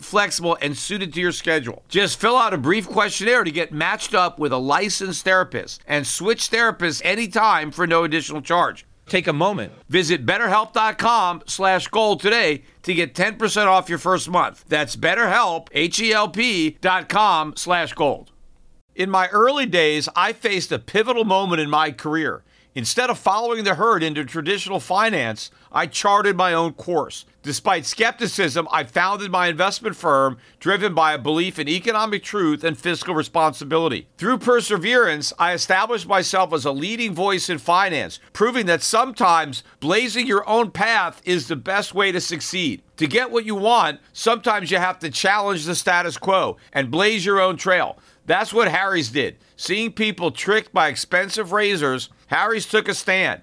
flexible, and suited to your schedule. Just fill out a brief questionnaire to get matched up with a licensed therapist and switch therapists anytime for no additional charge. Take a moment. Visit betterhelp.com slash gold today to get 10% off your first month. That's betterhelp, H-E-L-P dot com slash gold. In my early days, I faced a pivotal moment in my career. Instead of following the herd into traditional finance, I charted my own course. Despite skepticism, I founded my investment firm driven by a belief in economic truth and fiscal responsibility. Through perseverance, I established myself as a leading voice in finance, proving that sometimes blazing your own path is the best way to succeed. To get what you want, sometimes you have to challenge the status quo and blaze your own trail. That's what Harry's did. Seeing people tricked by expensive razors, Harry's took a stand.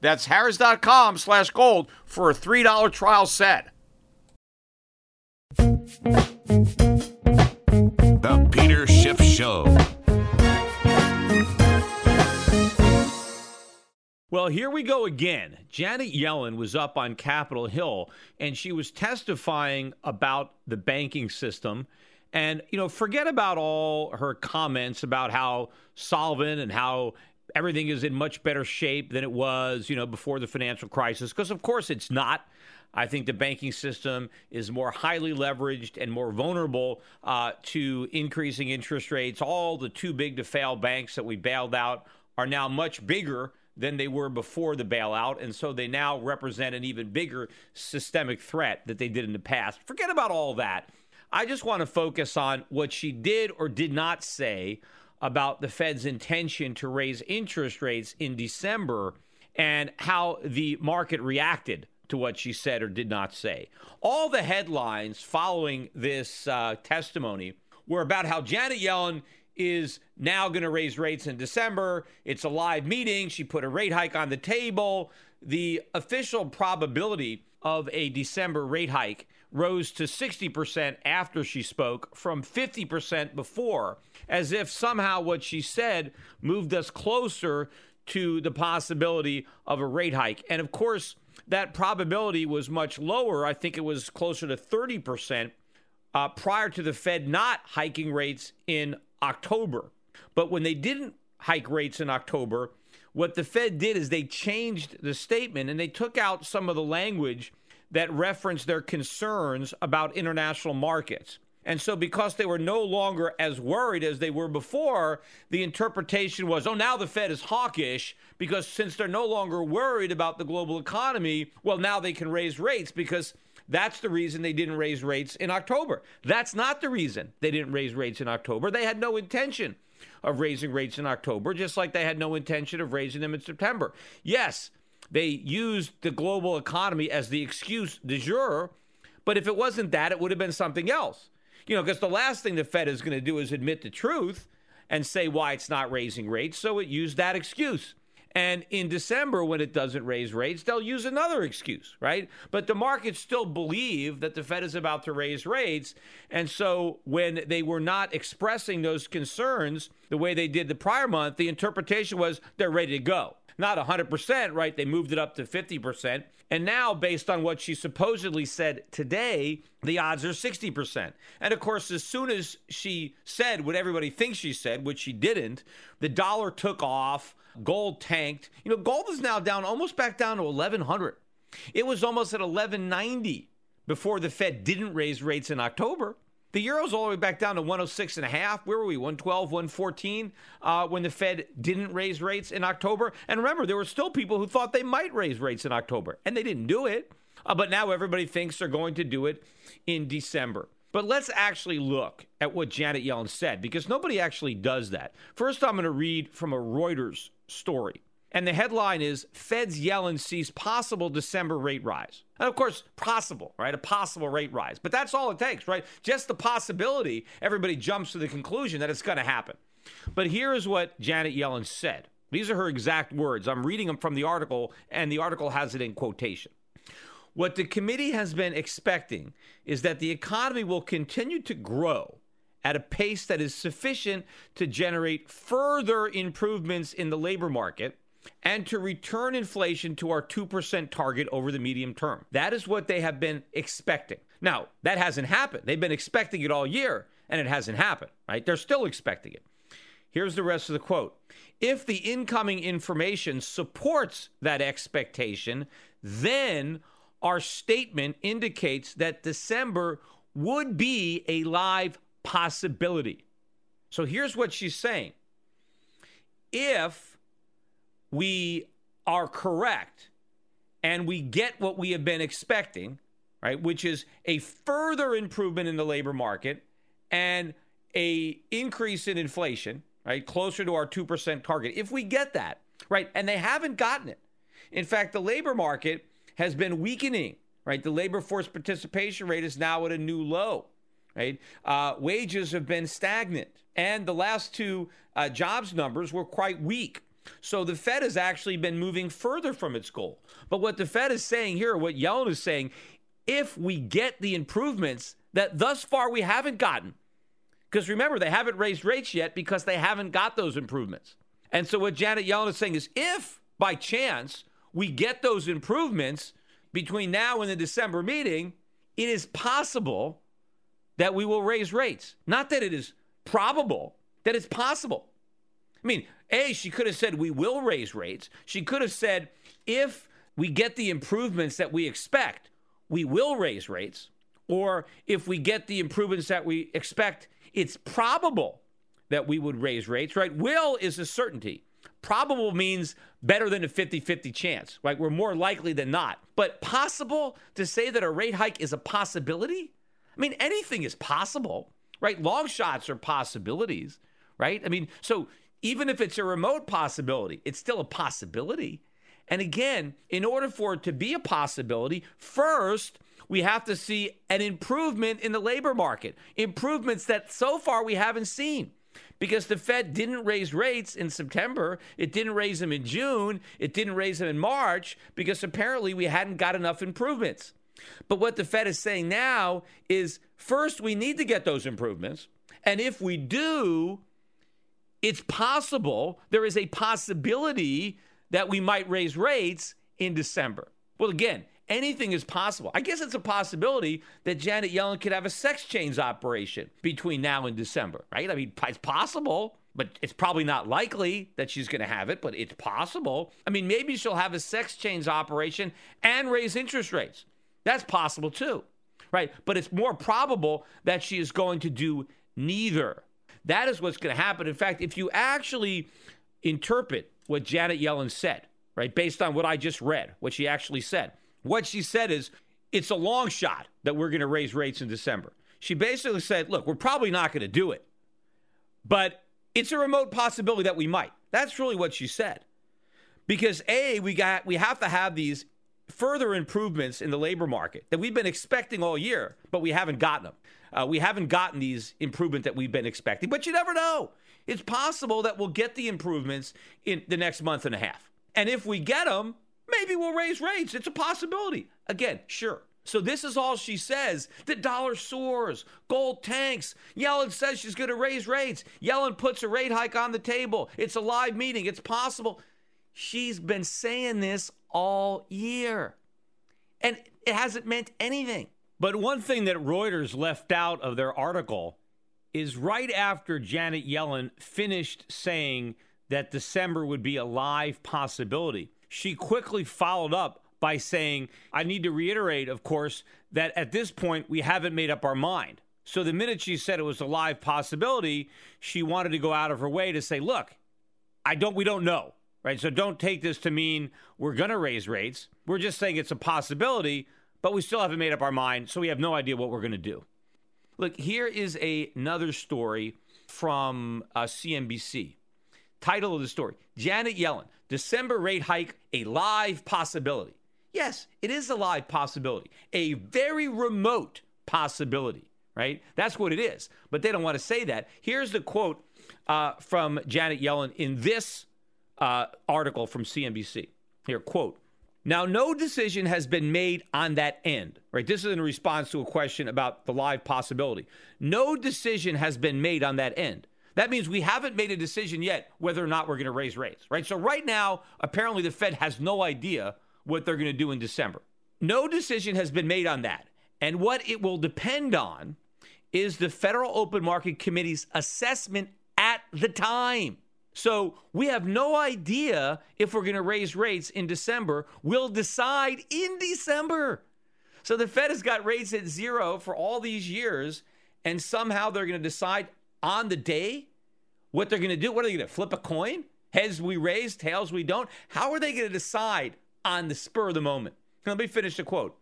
That's harrys.com slash gold for a $3 trial set. The Peter Schiff Show. Well, here we go again. Janet Yellen was up on Capitol Hill and she was testifying about the banking system. And, you know, forget about all her comments about how solvent and how everything is in much better shape than it was, you know, before the financial crisis, because of course it's not. I think the banking system is more highly leveraged and more vulnerable uh, to increasing interest rates. All the too big to fail banks that we bailed out are now much bigger than they were before the bailout. And so they now represent an even bigger systemic threat that they did in the past. Forget about all that. I just want to focus on what she did or did not say about the Fed's intention to raise interest rates in December and how the market reacted to what she said or did not say. All the headlines following this uh, testimony were about how Janet Yellen is now going to raise rates in December. It's a live meeting. She put a rate hike on the table. The official probability of a December rate hike rose to 60% after she spoke from 50% before, as if somehow what she said moved us closer to the possibility of a rate hike. And of course, that probability was much lower. I think it was closer to 30% uh, prior to the Fed not hiking rates in October. But when they didn't hike rates in October, what the Fed did is they changed the statement and they took out some of the language that referenced their concerns about international markets. And so, because they were no longer as worried as they were before, the interpretation was, oh, now the Fed is hawkish because since they're no longer worried about the global economy, well, now they can raise rates because that's the reason they didn't raise rates in October. That's not the reason they didn't raise rates in October. They had no intention of raising rates in October, just like they had no intention of raising them in September. Yes, they used the global economy as the excuse de jour, but if it wasn't that, it would have been something else. You know, because the last thing the Fed is going to do is admit the truth and say why it's not raising rates, so it used that excuse. And in December, when it doesn't raise rates, they'll use another excuse, right? But the markets still believe that the Fed is about to raise rates. And so when they were not expressing those concerns the way they did the prior month, the interpretation was they're ready to go. Not 100%, right? They moved it up to 50%. And now, based on what she supposedly said today, the odds are 60%. And of course, as soon as she said what everybody thinks she said, which she didn't, the dollar took off, gold tanked. You know, gold is now down almost back down to 1100. It was almost at 1190 before the Fed didn't raise rates in October. The euro's all the way back down to 106 and a half. Where were we? 112, 114 uh, when the Fed didn't raise rates in October. And remember, there were still people who thought they might raise rates in October, and they didn't do it. Uh, but now everybody thinks they're going to do it in December. But let's actually look at what Janet Yellen said because nobody actually does that. First, I'm going to read from a Reuters story. And the headline is Fed's Yellen sees possible December rate rise. And of course, possible, right? A possible rate rise. But that's all it takes, right? Just the possibility, everybody jumps to the conclusion that it's going to happen. But here is what Janet Yellen said. These are her exact words. I'm reading them from the article, and the article has it in quotation. What the committee has been expecting is that the economy will continue to grow at a pace that is sufficient to generate further improvements in the labor market and to return inflation to our 2% target over the medium term. That is what they have been expecting. Now, that hasn't happened. They've been expecting it all year, and it hasn't happened, right? They're still expecting it. Here's the rest of the quote If the incoming information supports that expectation, then our statement indicates that December would be a live possibility. So here's what she's saying. If we are correct and we get what we have been expecting, right, which is a further improvement in the labor market and a increase in inflation, right, closer to our 2% target. If we get that, right, and they haven't gotten it. In fact, the labor market has been weakening, right? The labor force participation rate is now at a new low, right? Uh, wages have been stagnant, and the last two uh, jobs numbers were quite weak. So the Fed has actually been moving further from its goal. But what the Fed is saying here, what Yellen is saying, if we get the improvements that thus far we haven't gotten, because remember, they haven't raised rates yet because they haven't got those improvements. And so what Janet Yellen is saying is if by chance we get those improvements between now and the December meeting, it is possible that we will raise rates. Not that it is probable, that it's possible. I mean, A, she could have said, we will raise rates. She could have said, if we get the improvements that we expect, we will raise rates. Or if we get the improvements that we expect, it's probable that we would raise rates, right? Will is a certainty. Probable means better than a 50 50 chance, right? We're more likely than not. But possible to say that a rate hike is a possibility? I mean, anything is possible, right? Long shots are possibilities, right? I mean, so even if it's a remote possibility, it's still a possibility. And again, in order for it to be a possibility, first, we have to see an improvement in the labor market, improvements that so far we haven't seen. Because the Fed didn't raise rates in September, it didn't raise them in June, it didn't raise them in March, because apparently we hadn't got enough improvements. But what the Fed is saying now is first, we need to get those improvements. And if we do, it's possible, there is a possibility that we might raise rates in December. Well, again, anything is possible. I guess it's a possibility that Janet Yellen could have a sex change operation between now and December, right? I mean, it's possible, but it's probably not likely that she's going to have it, but it's possible. I mean, maybe she'll have a sex change operation and raise interest rates. That's possible too, right? But it's more probable that she is going to do neither. That is what's going to happen. In fact, if you actually interpret what Janet Yellen said, right, based on what I just read, what she actually said, what she said is it's a long shot that we're going to raise rates in December. She basically said, look, we're probably not going to do it, but it's a remote possibility that we might. That's really what she said. Because A, we got we have to have these further improvements in the labor market that we've been expecting all year, but we haven't gotten them. Uh, we haven't gotten these improvements that we've been expecting, but you never know. It's possible that we'll get the improvements in the next month and a half. And if we get them, maybe we'll raise rates. It's a possibility. Again, sure. So this is all she says. The dollar soars, gold tanks. Yellen says she's going to raise rates. Yellen puts a rate hike on the table. It's a live meeting. It's possible. She's been saying this all year, and it hasn't meant anything. But one thing that Reuters left out of their article is right after Janet Yellen finished saying that December would be a live possibility, she quickly followed up by saying, I need to reiterate, of course, that at this point we haven't made up our mind. So the minute she said it was a live possibility, she wanted to go out of her way to say, look, I don't we don't know. Right? So don't take this to mean we're going to raise rates. We're just saying it's a possibility, but we still haven't made up our mind, so we have no idea what we're going to do. Look, here is a, another story from uh, CNBC. Title of the story Janet Yellen, December rate hike, a live possibility. Yes, it is a live possibility, a very remote possibility, right? That's what it is. But they don't want to say that. Here's the quote uh, from Janet Yellen in this uh, article from CNBC. Here, quote. Now, no decision has been made on that end, right? This is in response to a question about the live possibility. No decision has been made on that end. That means we haven't made a decision yet whether or not we're going to raise rates, right? So, right now, apparently the Fed has no idea what they're going to do in December. No decision has been made on that. And what it will depend on is the Federal Open Market Committee's assessment at the time. So we have no idea if we're going to raise rates in December. We'll decide in December. So the Fed has got rates at zero for all these years, and somehow they're going to decide on the day what they're going to do. What are they going to flip a coin? Heads we raise, tails we don't. How are they going to decide on the spur of the moment? Let me finish the quote.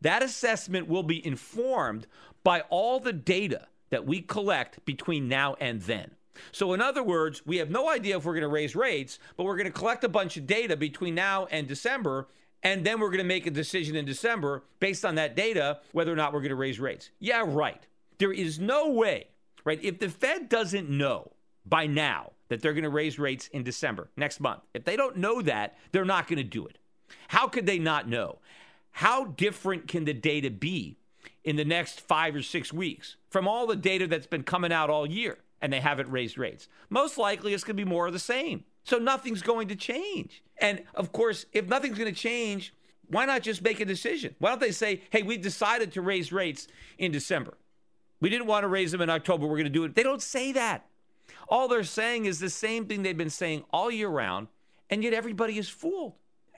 That assessment will be informed by all the data that we collect between now and then. So, in other words, we have no idea if we're going to raise rates, but we're going to collect a bunch of data between now and December, and then we're going to make a decision in December based on that data whether or not we're going to raise rates. Yeah, right. There is no way, right? If the Fed doesn't know by now that they're going to raise rates in December next month, if they don't know that, they're not going to do it. How could they not know? How different can the data be in the next five or six weeks from all the data that's been coming out all year? And they haven't raised rates. Most likely it's going to be more of the same. So nothing's going to change. And of course, if nothing's going to change, why not just make a decision? Why don't they say, hey, we decided to raise rates in December? We didn't want to raise them in October. We're going to do it. They don't say that. All they're saying is the same thing they've been saying all year round, and yet everybody is fooled.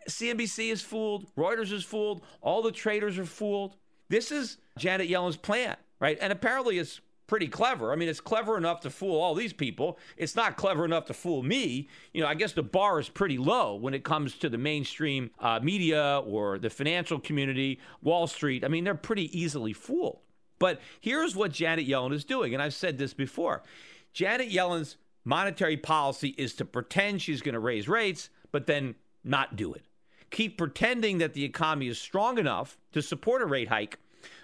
CNBC is fooled. Reuters is fooled. All the traders are fooled. This is Janet Yellen's plan, right? And apparently it's pretty clever. I mean, it's clever enough to fool all these people. It's not clever enough to fool me. You know, I guess the bar is pretty low when it comes to the mainstream uh, media or the financial community, Wall Street. I mean, they're pretty easily fooled. But here's what Janet Yellen is doing, and I've said this before. Janet Yellen's monetary policy is to pretend she's going to raise rates, but then not do it. Keep pretending that the economy is strong enough to support a rate hike,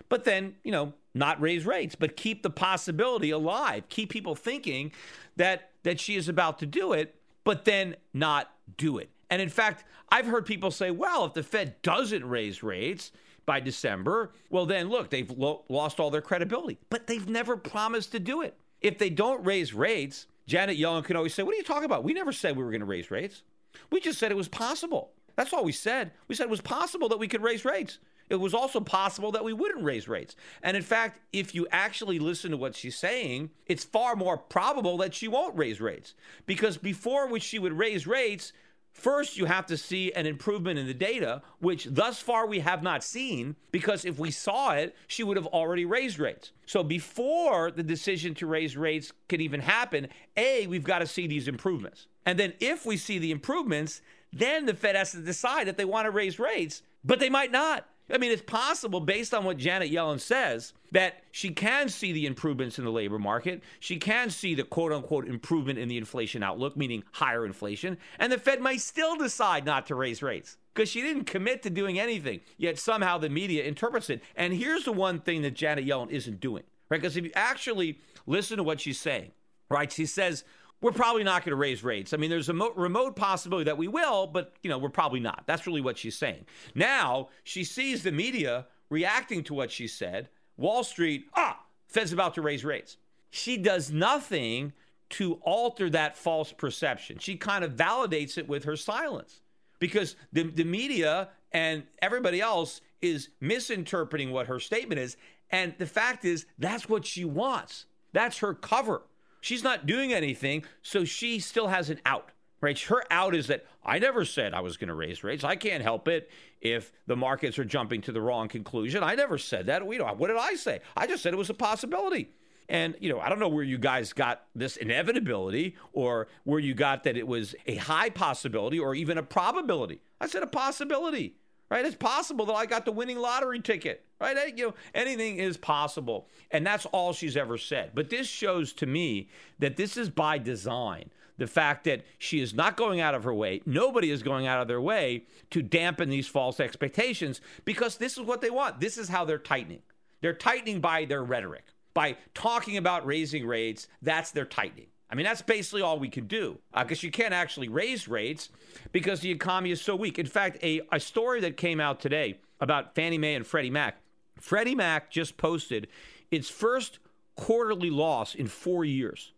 but then, you know, not raise rates, but keep the possibility alive. Keep people thinking that that she is about to do it, but then not do it. And in fact, I've heard people say, well, if the Fed doesn't raise rates by December, well, then look, they've lo- lost all their credibility. But they've never promised to do it. If they don't raise rates, Janet Yellen can always say, what are you talking about? We never said we were going to raise rates. We just said it was possible. That's all we said. We said it was possible that we could raise rates it was also possible that we wouldn't raise rates. And in fact, if you actually listen to what she's saying, it's far more probable that she won't raise rates. Because before which she would raise rates, First, you have to see an improvement in the data, which thus far we have not seen, because if we saw it, she would have already raised rates. So before the decision to raise rates can even happen, A, we've got to see these improvements. And then if we see the improvements, then the Fed has to decide that they want to raise rates, but they might not. I mean, it's possible, based on what Janet Yellen says, that she can see the improvements in the labor market. She can see the quote unquote improvement in the inflation outlook, meaning higher inflation. And the Fed might still decide not to raise rates because she didn't commit to doing anything. Yet somehow the media interprets it. And here's the one thing that Janet Yellen isn't doing, right? Because if you actually listen to what she's saying, right, she says, we're probably not going to raise rates. I mean, there's a mo- remote possibility that we will, but you know, we're probably not. That's really what she's saying. Now she sees the media reacting to what she said. Wall Street, ah, Fed's about to raise rates. She does nothing to alter that false perception. She kind of validates it with her silence because the, the media and everybody else is misinterpreting what her statement is. And the fact is, that's what she wants. That's her cover. She's not doing anything, so she still has an out. Right? Her out is that I never said I was going to raise rates. I can't help it if the markets are jumping to the wrong conclusion. I never said that. We don't. What did I say? I just said it was a possibility. And, you know, I don't know where you guys got this inevitability or where you got that it was a high possibility or even a probability. I said a possibility right? It's possible that I got the winning lottery ticket, right? You know, anything is possible. And that's all she's ever said. But this shows to me that this is by design. The fact that she is not going out of her way, nobody is going out of their way to dampen these false expectations because this is what they want. This is how they're tightening. They're tightening by their rhetoric. By talking about raising rates, that's their tightening. I mean, that's basically all we can do because uh, you can't actually raise rates because the economy is so weak. In fact, a, a story that came out today about Fannie Mae and Freddie Mac Freddie Mac just posted its first quarterly loss in four years.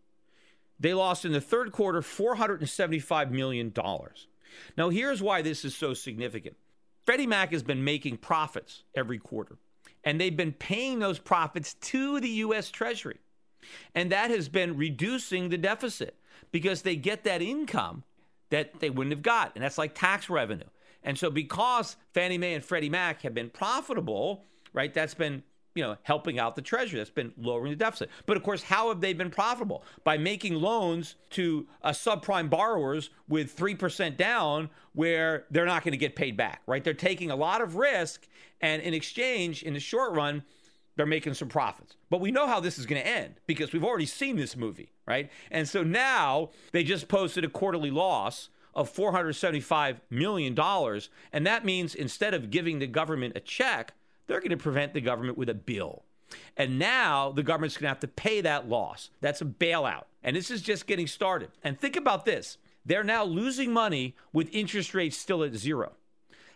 They lost in the third quarter $475 million. Now, here's why this is so significant Freddie Mac has been making profits every quarter, and they've been paying those profits to the U.S. Treasury. And that has been reducing the deficit because they get that income that they wouldn't have got. And that's like tax revenue. And so because Fannie Mae and Freddie Mac have been profitable, right, that's been you know, helping out the treasury. That's been lowering the deficit. But of course, how have they been profitable? By making loans to uh, subprime borrowers with 3% down where they're not going to get paid back, right? They're taking a lot of risk. And in exchange, in the short run, they're making some profits. But we know how this is going to end because we've already seen this movie, right? And so now they just posted a quarterly loss of $475 million. And that means instead of giving the government a check, they're going to prevent the government with a bill. And now the government's going to have to pay that loss. That's a bailout. And this is just getting started. And think about this they're now losing money with interest rates still at zero.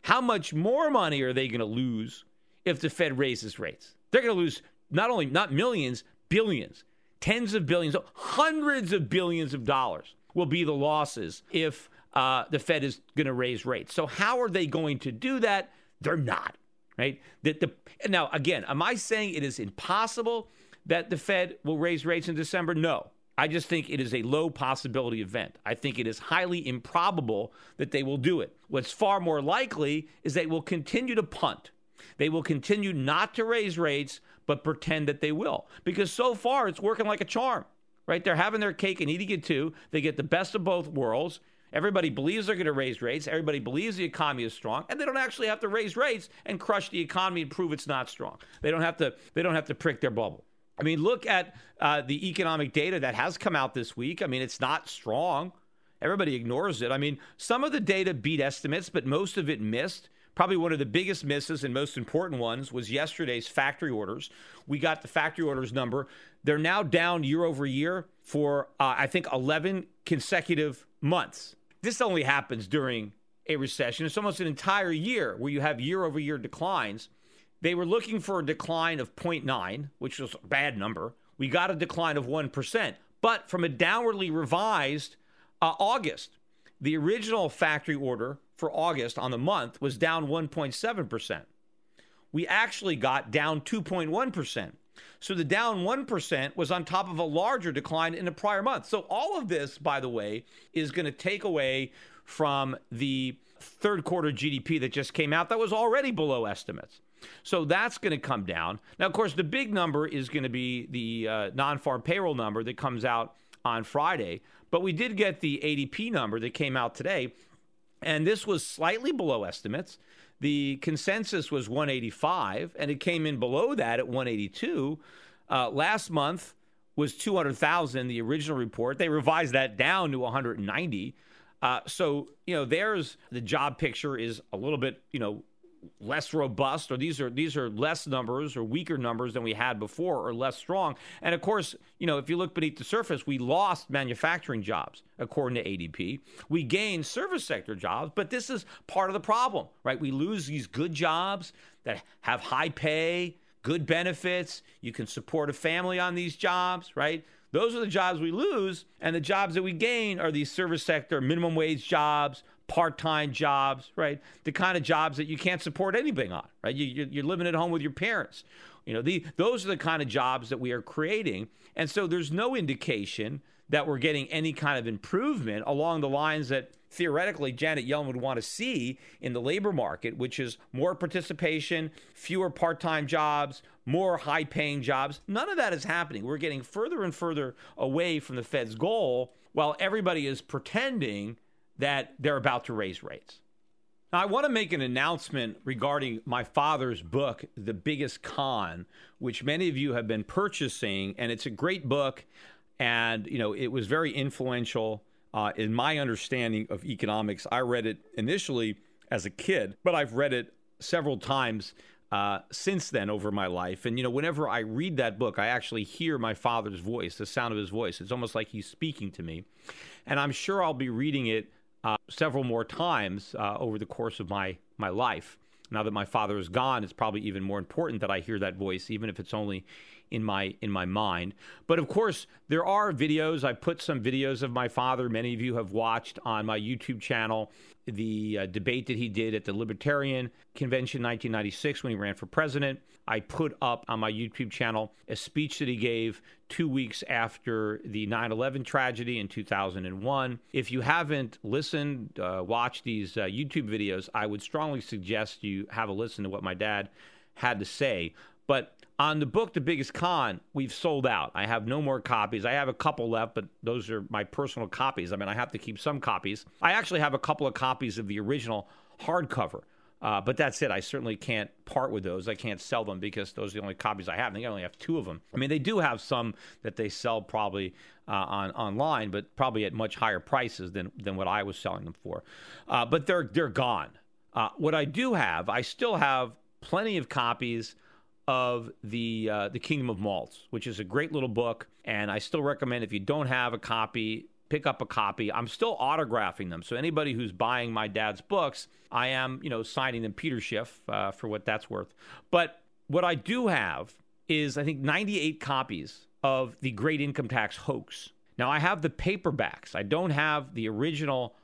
How much more money are they going to lose if the Fed raises rates? They're going to lose not only not millions, billions, tens of billions, hundreds of billions of dollars will be the losses if uh, the Fed is going to raise rates. So how are they going to do that? They're not right. That the now again, am I saying it is impossible that the Fed will raise rates in December? No. I just think it is a low possibility event. I think it is highly improbable that they will do it. What's far more likely is they will continue to punt they will continue not to raise rates, but pretend that they will. Because so far, it's working like a charm, right? They're having their cake and eating it too. They get the best of both worlds. Everybody believes they're going to raise rates. Everybody believes the economy is strong, and they don't actually have to raise rates and crush the economy and prove it's not strong. They don't have to. They don't have to prick their bubble. I mean, look at uh, the economic data that has come out this week. I mean, it's not strong. Everybody ignores it. I mean, some of the data beat estimates, but most of it missed. Probably one of the biggest misses and most important ones was yesterday's factory orders. We got the factory orders number. They're now down year over year for, uh, I think, 11 consecutive months. This only happens during a recession. It's almost an entire year where you have year over year declines. They were looking for a decline of 0.9, which was a bad number. We got a decline of 1%, but from a downwardly revised uh, August. The original factory order for August on the month was down 1.7%. We actually got down 2.1%. So the down 1% was on top of a larger decline in the prior month. So all of this, by the way, is going to take away from the third quarter GDP that just came out that was already below estimates. So that's going to come down. Now, of course, the big number is going to be the uh, non farm payroll number that comes out on Friday. But we did get the ADP number that came out today, and this was slightly below estimates. The consensus was 185, and it came in below that at 182. Uh, last month was 200,000, the original report. They revised that down to 190. Uh, so, you know, there's the job picture is a little bit, you know, less robust or these are these are less numbers or weaker numbers than we had before or less strong. And of course you know if you look beneath the surface we lost manufacturing jobs according to ADP we gained service sector jobs but this is part of the problem right? We lose these good jobs that have high pay good benefits. You can support a family on these jobs right? Those are the jobs we lose. And the jobs that we gain are these service sector minimum wage jobs, part time jobs, right? The kind of jobs that you can't support anything on, right? You, you're living at home with your parents. You know, the, those are the kind of jobs that we are creating. And so there's no indication that we're getting any kind of improvement along the lines that theoretically Janet Yellen would want to see in the labor market, which is more participation, fewer part time jobs, more high paying jobs. None of that is happening. We're getting further and further away from the Fed's goal while everybody is pretending that they're about to raise rates. Now, I want to make an announcement regarding my father's book, The Biggest Con, which many of you have been purchasing, and it's a great book. And, you know, it was very influential uh, in my understanding of economics. I read it initially as a kid, but I've read it several times uh, since then over my life. And, you know, whenever I read that book, I actually hear my father's voice, the sound of his voice. It's almost like he's speaking to me. And I'm sure I'll be reading it uh, several more times uh, over the course of my, my life. Now that my father is gone, it's probably even more important that I hear that voice, even if it's only in my in my mind. But of course, there are videos. I put some videos of my father. Many of you have watched on my YouTube channel the uh, debate that he did at the Libertarian Convention 1996 when he ran for president. I put up on my YouTube channel a speech that he gave two weeks after the 9 11 tragedy in 2001. If you haven't listened, uh, watched these uh, YouTube videos, I would strongly suggest you have a listen to what my dad had to say. But on the book, The Biggest Con, we've sold out. I have no more copies. I have a couple left, but those are my personal copies. I mean, I have to keep some copies. I actually have a couple of copies of the original hardcover. Uh, but that's it. I certainly can't part with those. I can't sell them because those are the only copies I have. I think I only have two of them. I mean, they do have some that they sell probably uh, on online, but probably at much higher prices than than what I was selling them for. Uh, but they're they're gone. Uh, what I do have, I still have plenty of copies of the uh, the Kingdom of Moltz, which is a great little book, and I still recommend if you don't have a copy, pick up a copy. I'm still autographing them, so anybody who's buying my dad's books, I am you know signing them Peter Schiff uh, for what that's worth. But what I do have is I think 98 copies of the Great Income Tax Hoax. Now I have the paperbacks. I don't have the original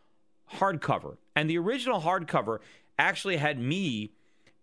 hardcover, and the original hardcover actually had me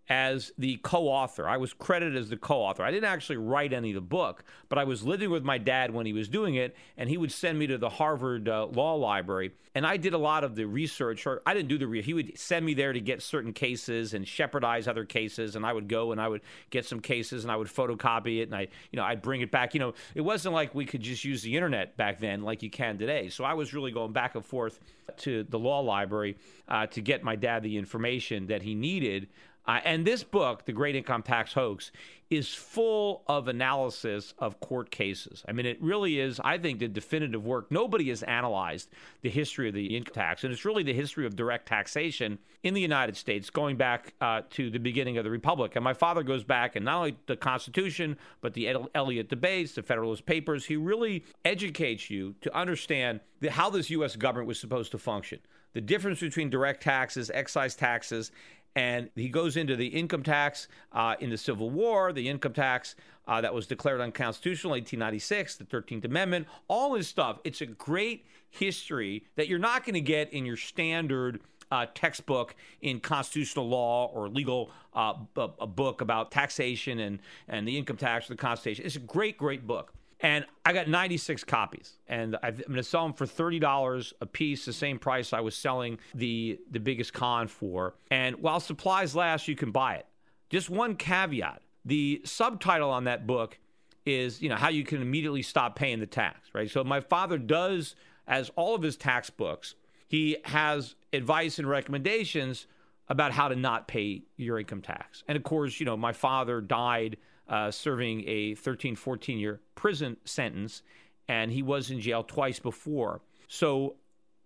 as the co author. I was credited as the co author. I didn't actually write any of the book, but I was living with my dad when he was doing it, and he would send me to the Harvard uh, Law Library. And I did a lot of the research, or I didn't do the re- He would send me there to get certain cases and Shepardize other cases, and I would go and I would get some cases and I would photocopy it and I, you know, I'd bring it back. You know, it wasn't like we could just use the internet back then like you can today. So I was really going back and forth to the law library uh, to get my dad the information that he needed uh, and this book, The Great Income Tax Hoax, is full of analysis of court cases. I mean, it really is, I think, the definitive work. Nobody has analyzed the history of the income tax, and it's really the history of direct taxation in the United States going back uh, to the beginning of the Republic. And my father goes back, and not only the Constitution, but the Elliot debates, the Federalist Papers. He really educates you to understand the, how this U.S. government was supposed to function the difference between direct taxes, excise taxes, and he goes into the income tax uh, in the Civil War, the income tax uh, that was declared unconstitutional in 1896, the 13th Amendment, all this stuff. It's a great history that you're not going to get in your standard uh, textbook in constitutional law or legal uh, a book about taxation and, and the income tax or the Constitution. It's a great, great book. And I got 96 copies, and I'm going to sell them for $30 a piece, the same price I was selling the, the biggest con for. And while supplies last, you can buy it. Just one caveat the subtitle on that book is, you know, how you can immediately stop paying the tax, right? So my father does, as all of his tax books, he has advice and recommendations about how to not pay your income tax. And of course, you know, my father died uh, serving a 13, 14 year prison sentence, and he was in jail twice before. So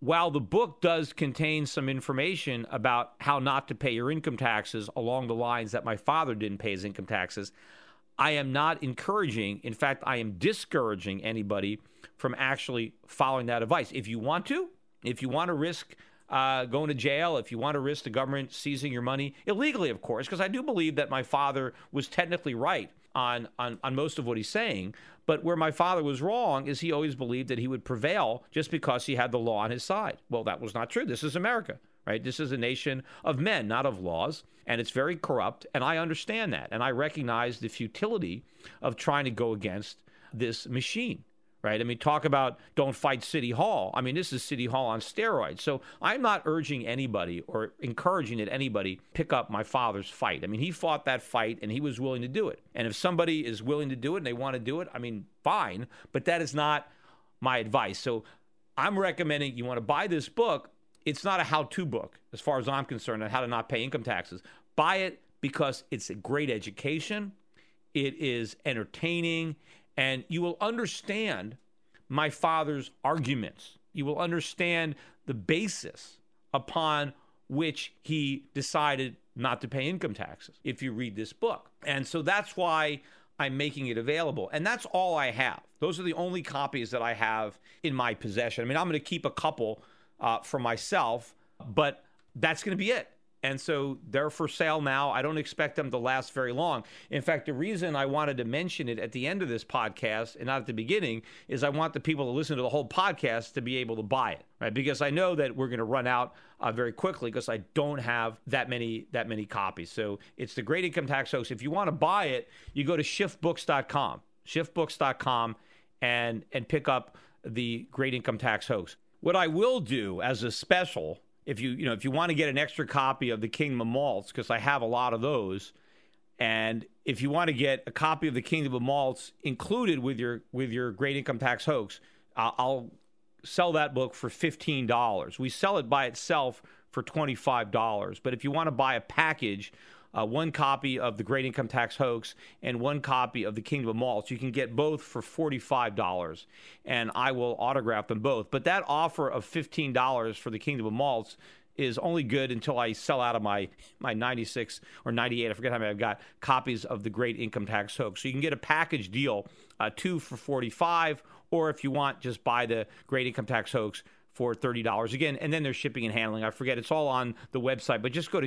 while the book does contain some information about how not to pay your income taxes along the lines that my father didn't pay his income taxes, I am not encouraging, in fact, I am discouraging anybody from actually following that advice. If you want to, if you want to risk uh, going to jail, if you want to risk the government seizing your money illegally, of course, because I do believe that my father was technically right on, on, on most of what he's saying. But where my father was wrong is he always believed that he would prevail just because he had the law on his side. Well, that was not true. This is America, right? This is a nation of men, not of laws, and it's very corrupt. And I understand that. And I recognize the futility of trying to go against this machine right? I mean, talk about don't fight City Hall. I mean, this is City Hall on steroids. So I'm not urging anybody or encouraging that anybody pick up my father's fight. I mean, he fought that fight and he was willing to do it. And if somebody is willing to do it and they want to do it, I mean, fine. But that is not my advice. So I'm recommending you want to buy this book. It's not a how to book, as far as I'm concerned, on how to not pay income taxes. Buy it because it's a great education, it is entertaining and you will understand my father's arguments. You will understand the basis upon which he decided not to pay income taxes if you read this book. And so that's why I'm making it available. And that's all I have. Those are the only copies that I have in my possession. I mean, I'm going to keep a couple uh, for myself, but that's going to be it. And so they're for sale now. I don't expect them to last very long. In fact, the reason I wanted to mention it at the end of this podcast and not at the beginning is I want the people to listen to the whole podcast to be able to buy it, right? Because I know that we're going to run out uh, very quickly because I don't have that many that many copies. So it's the Great Income Tax Hoax. If you want to buy it, you go to schiffbooks.com, schiffbooks.com, and and pick up the Great Income Tax Hoax. What I will do as a special if you you know if you want to get an extra copy of the Kingdom of Moltz because I have a lot of those, and if you want to get a copy of the Kingdom of Moltz included with your with your Great Income Tax Hoax, uh, I'll sell that book for fifteen dollars. We sell it by itself for twenty five dollars, but if you want to buy a package uh, one copy of the Great Income Tax Hoax and one copy of the Kingdom of Moltz. You can get both for $45, and I will autograph them both. But that offer of $15 for the Kingdom of Moltz is only good until I sell out of my my 96 or 98. I forget how many I've got copies of the Great Income Tax Hoax. So you can get a package deal, uh, two for 45, or if you want, just buy the Great Income Tax Hoax for $30 again. And then there's shipping and handling. I forget it's all on the website, but just go to